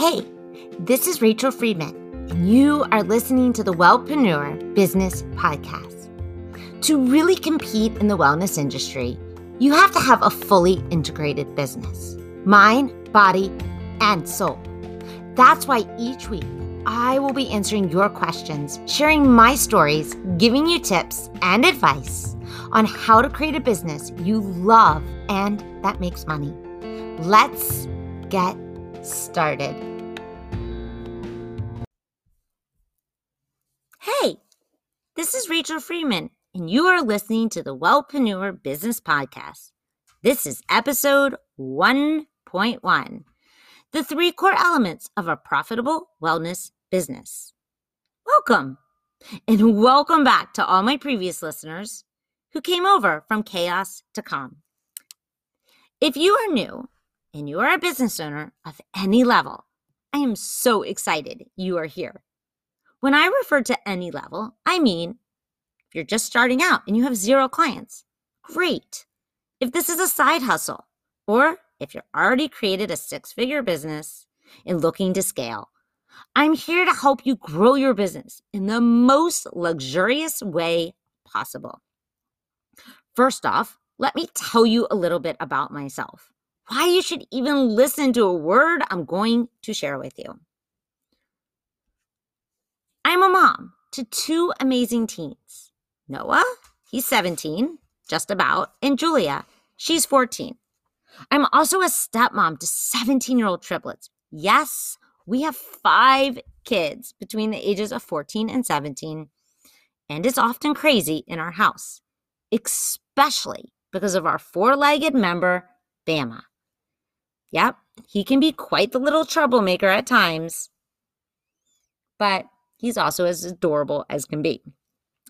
Hey, this is Rachel Friedman, and you are listening to the Wellpreneur Business Podcast. To really compete in the wellness industry, you have to have a fully integrated business mind, body, and soul. That's why each week I will be answering your questions, sharing my stories, giving you tips and advice on how to create a business you love and that makes money. Let's get started. Hey, this is Rachel Friedman, and you are listening to the Wellpreneur Business Podcast. This is episode 1.1 The three core elements of a profitable wellness business. Welcome, and welcome back to all my previous listeners who came over from chaos to calm. If you are new and you are a business owner of any level, I am so excited you are here. When I refer to any level, I mean if you're just starting out and you have zero clients, great. If this is a side hustle, or if you're already created a six figure business and looking to scale, I'm here to help you grow your business in the most luxurious way possible. First off, let me tell you a little bit about myself. Why you should even listen to a word I'm going to share with you. I'm a mom to two amazing teens Noah, he's 17, just about, and Julia, she's 14. I'm also a stepmom to 17 year old triplets. Yes, we have five kids between the ages of 14 and 17, and it's often crazy in our house, especially because of our four legged member, Bama. Yep, he can be quite the little troublemaker at times, but he's also as adorable as can be.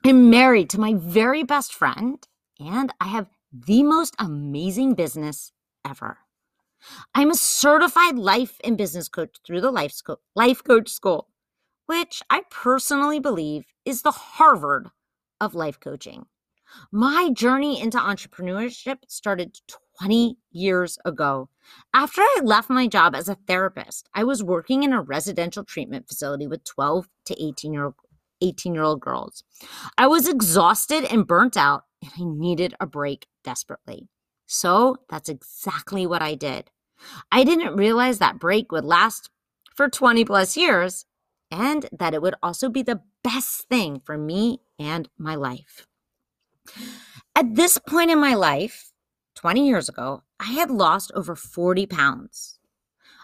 I'm married to my very best friend, and I have the most amazing business ever. I'm a certified life and business coach through the Life, Sco- life Coach School, which I personally believe is the Harvard of life coaching. My journey into entrepreneurship started 20 years ago. After I left my job as a therapist, I was working in a residential treatment facility with 12 to 18 year old 18 year old girls. I was exhausted and burnt out, and I needed a break desperately. So that's exactly what I did. I didn't realize that break would last for 20 plus years and that it would also be the best thing for me and my life. At this point in my life, 20 years ago, I had lost over 40 pounds.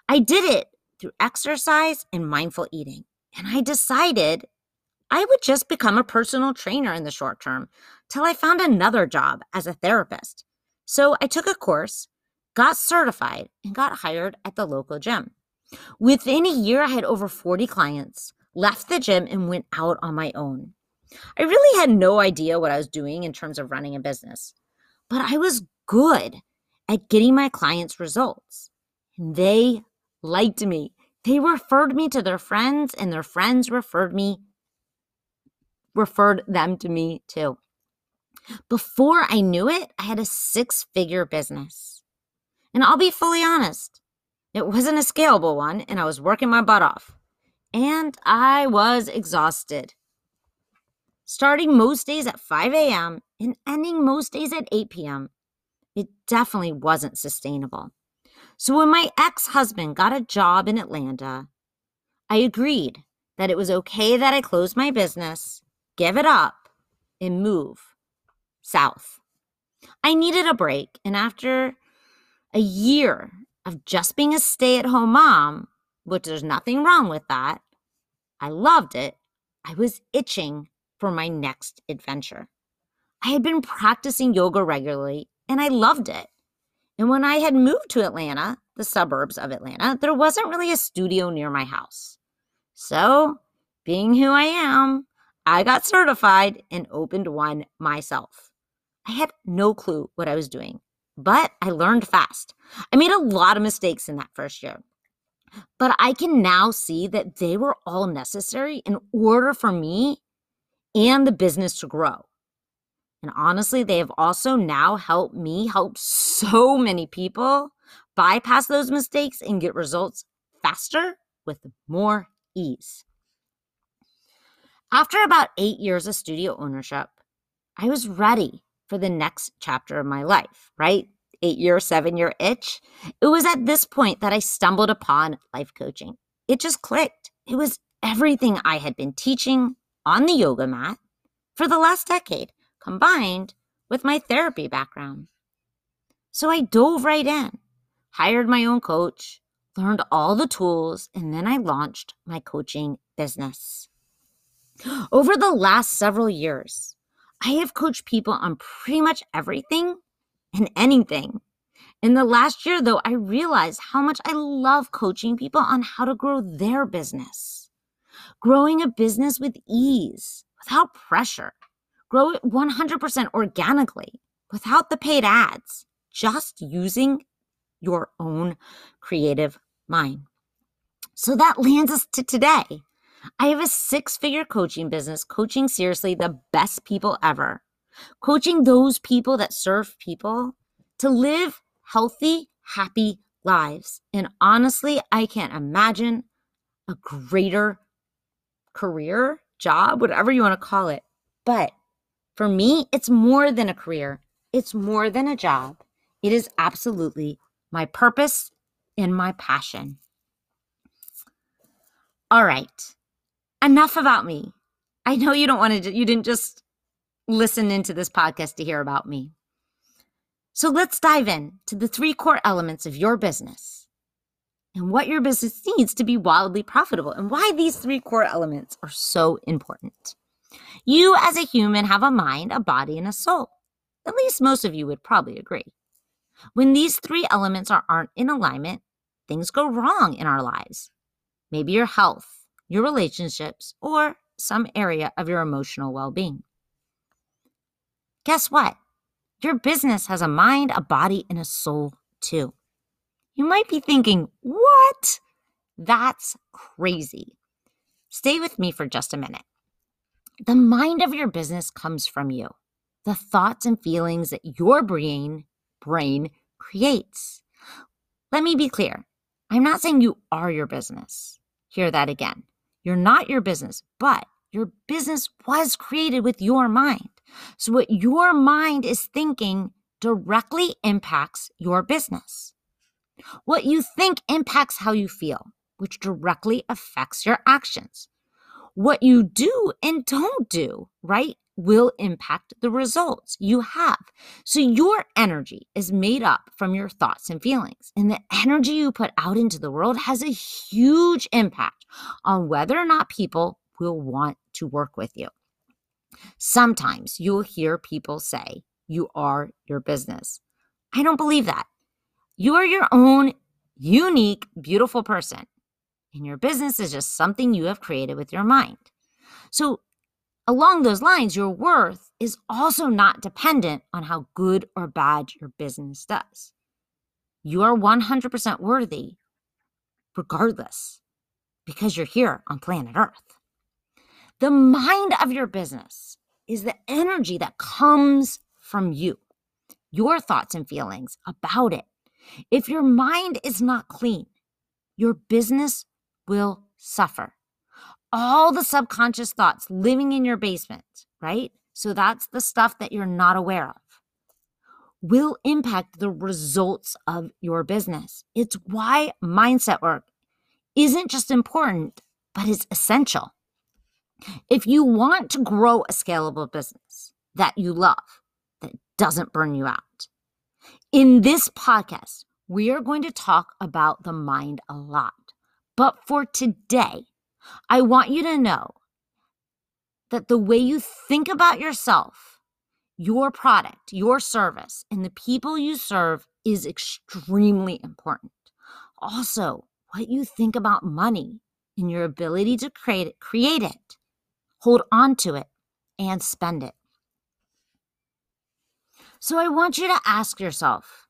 I did it through exercise and mindful eating. And I decided I would just become a personal trainer in the short term till I found another job as a therapist. So I took a course, got certified, and got hired at the local gym. Within a year, I had over 40 clients, left the gym, and went out on my own. I really had no idea what I was doing in terms of running a business, but I was good at getting my clients results. They liked me. They referred me to their friends, and their friends referred me referred them to me too. Before I knew it, I had a six figure business. And I'll be fully honest, it wasn't a scalable one, and I was working my butt off. And I was exhausted. Starting most days at 5 a.m. and ending most days at 8 p.m., it definitely wasn't sustainable. So when my ex husband got a job in Atlanta, I agreed that it was okay that I closed my business, give it up, and move south. I needed a break, and after a year of just being a stay at home mom, which there's nothing wrong with that, I loved it. I was itching for my next adventure. I had been practicing yoga regularly and I loved it. And when I had moved to Atlanta, the suburbs of Atlanta, there wasn't really a studio near my house. So, being who I am, I got certified and opened one myself. I had no clue what I was doing, but I learned fast. I made a lot of mistakes in that first year, but I can now see that they were all necessary in order for me and the business to grow. And honestly, they have also now helped me help so many people bypass those mistakes and get results faster with more ease. After about eight years of studio ownership, I was ready for the next chapter of my life, right? Eight year, seven year itch. It was at this point that I stumbled upon life coaching. It just clicked. It was everything I had been teaching on the yoga mat for the last decade, combined with my therapy background. So I dove right in, hired my own coach, learned all the tools, and then I launched my coaching business. Over the last several years, I have coached people on pretty much everything and anything. In the last year, though, I realized how much I love coaching people on how to grow their business. Growing a business with ease, without pressure. Grow it 100% organically, without the paid ads, just using your own creative mind. So that lands us to today. I have a six figure coaching business, coaching seriously the best people ever, coaching those people that serve people to live healthy, happy lives. And honestly, I can't imagine a greater career, job, whatever you want to call it. But for me, it's more than a career, it's more than a job. It is absolutely my purpose and my passion. All right enough about me. I know you don't want to, you didn't just listen into this podcast to hear about me. So let's dive in to the three core elements of your business and what your business needs to be wildly profitable and why these three core elements are so important. You, as a human, have a mind, a body, and a soul. At least most of you would probably agree. When these three elements are, aren't in alignment, things go wrong in our lives. Maybe your health, your relationships, or some area of your emotional well being. Guess what? Your business has a mind, a body, and a soul too. You might be thinking, what? That's crazy. Stay with me for just a minute. The mind of your business comes from you, the thoughts and feelings that your brain brain creates. Let me be clear. I'm not saying you are your business. Hear that again. You're not your business, but your business was created with your mind. So, what your mind is thinking directly impacts your business. What you think impacts how you feel, which directly affects your actions. What you do and don't do, right, will impact the results you have. So, your energy is made up from your thoughts and feelings. And the energy you put out into the world has a huge impact on whether or not people will want to work with you. Sometimes you'll hear people say, You are your business. I don't believe that. You are your own unique, beautiful person. And your business is just something you have created with your mind. So Along those lines, your worth is also not dependent on how good or bad your business does. You are 100% worthy regardless because you're here on planet Earth. The mind of your business is the energy that comes from you, your thoughts and feelings about it. If your mind is not clean, your business will suffer all the subconscious thoughts living in your basement, right? So that's the stuff that you're not aware of, will impact the results of your business. It's why mindset work isn't just important, but it's essential. If you want to grow a scalable business that you love, that doesn't burn you out, in this podcast, we are going to talk about the mind a lot. But for today, I want you to know that the way you think about yourself, your product, your service, and the people you serve is extremely important. Also, what you think about money and your ability to create it, create it, hold on to it, and spend it. So I want you to ask yourself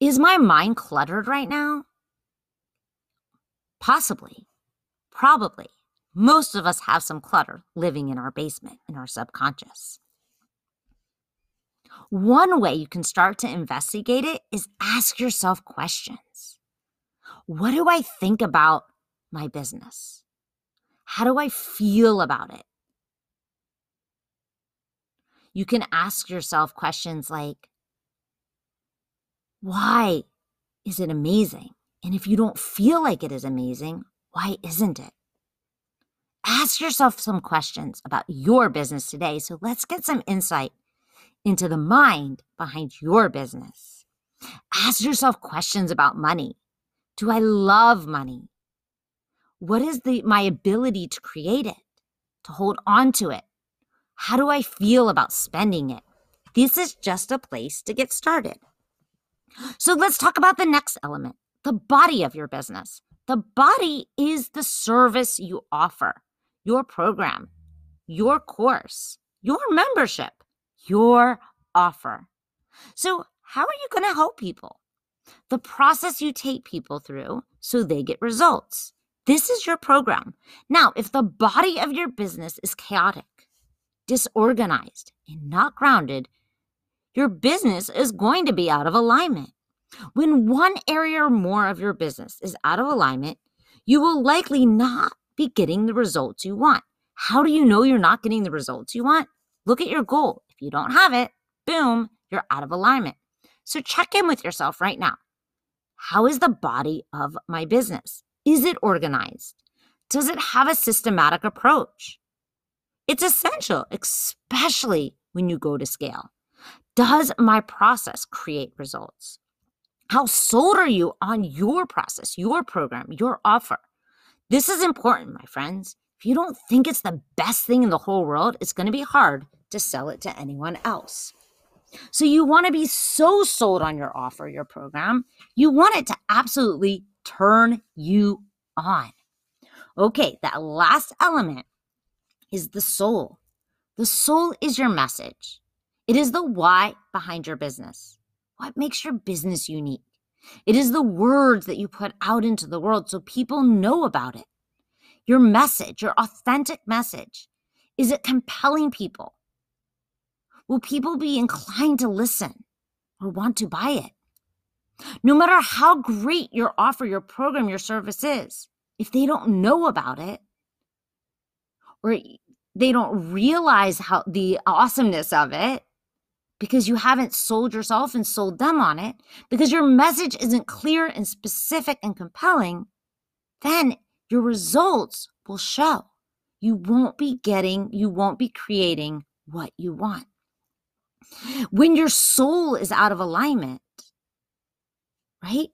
Is my mind cluttered right now? Possibly. Probably. Most of us have some clutter living in our basement, in our subconscious. One way you can start to investigate it is ask yourself questions. What do I think about my business? How do I feel about it? You can ask yourself questions like, why is it amazing? And if you don't feel like it is amazing, why isn't it? Ask yourself some questions about your business today. So let's get some insight into the mind behind your business. Ask yourself questions about money. Do I love money? What is the my ability to create it, to hold on to it? How do I feel about spending it? This is just a place to get started. So let's talk about the next element, the body of your business. The body is the service you offer, your program, your course, your membership, your offer. So, how are you going to help people? The process you take people through so they get results. This is your program. Now, if the body of your business is chaotic, disorganized, and not grounded, your business is going to be out of alignment. When one area or more of your business is out of alignment, you will likely not be getting the results you want. How do you know you're not getting the results you want? Look at your goal. If you don't have it, boom, you're out of alignment. So check in with yourself right now. How is the body of my business? Is it organized? Does it have a systematic approach? It's essential, especially when you go to scale. Does my process create results? How sold are you on your process, your program, your offer? This is important, my friends. If you don't think it's the best thing in the whole world, it's going to be hard to sell it to anyone else. So you want to be so sold on your offer, your program, you want it to absolutely turn you on. Okay, that last element is the soul. The soul is your message. It is the why behind your business. What makes your business unique? It is the words that you put out into the world so people know about it. Your message, your authentic message, is it compelling people? Will people be inclined to listen or want to buy it? No matter how great your offer, your program, your service is, if they don't know about it or they don't realize how the awesomeness of it, because you haven't sold yourself and sold them on it, because your message isn't clear and specific and compelling, then your results will show. You won't be getting, you won't be creating what you want. When your soul is out of alignment, right?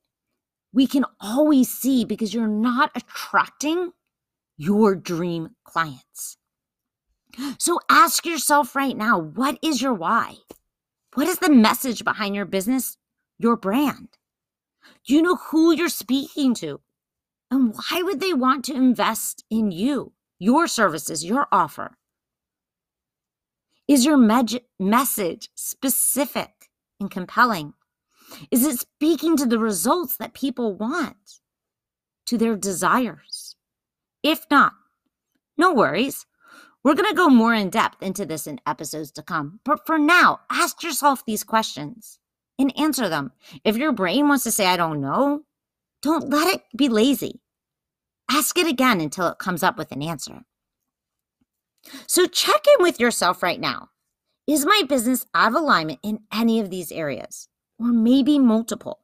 We can always see because you're not attracting your dream clients. So ask yourself right now what is your why? What is the message behind your business, your brand? Do you know who you're speaking to? And why would they want to invest in you, your services, your offer? Is your me- message specific and compelling? Is it speaking to the results that people want, to their desires? If not, no worries. We're going to go more in depth into this in episodes to come. But for now, ask yourself these questions and answer them. If your brain wants to say, I don't know, don't let it be lazy. Ask it again until it comes up with an answer. So check in with yourself right now. Is my business out of alignment in any of these areas, or maybe multiple?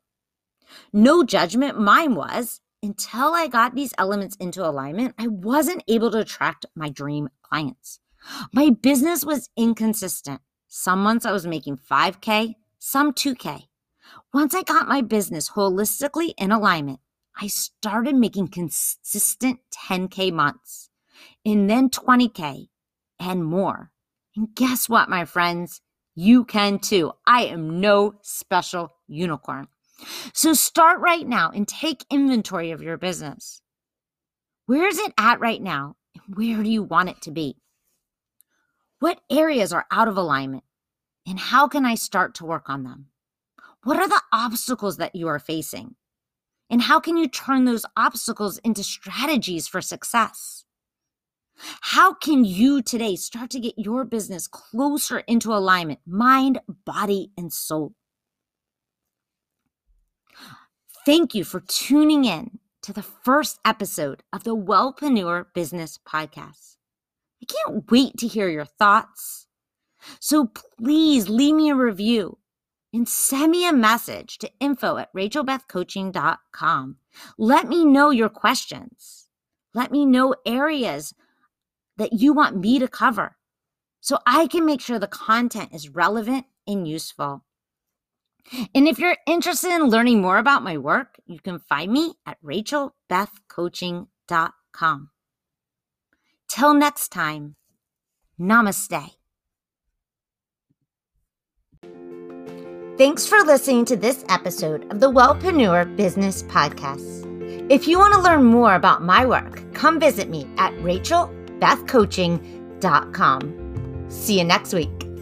No judgment, mine was. Until I got these elements into alignment, I wasn't able to attract my dream clients. My business was inconsistent. Some months I was making 5K, some 2K. Once I got my business holistically in alignment, I started making consistent 10K months and then 20K and more. And guess what, my friends? You can too. I am no special unicorn. So start right now and take inventory of your business. Where is it at right now? And where do you want it to be? What areas are out of alignment? And how can I start to work on them? What are the obstacles that you are facing? And how can you turn those obstacles into strategies for success? How can you today start to get your business closer into alignment, mind, body, and soul? Thank you for tuning in to the first episode of the Wellpreneur Business Podcast. I can't wait to hear your thoughts. So please leave me a review and send me a message to info at rachelbethcoaching.com. Let me know your questions. Let me know areas that you want me to cover so I can make sure the content is relevant and useful. And if you're interested in learning more about my work, you can find me at rachelbethcoaching.com. Till next time, namaste. Thanks for listening to this episode of the Wellpreneur Business Podcast. If you want to learn more about my work, come visit me at rachelbethcoaching.com. See you next week.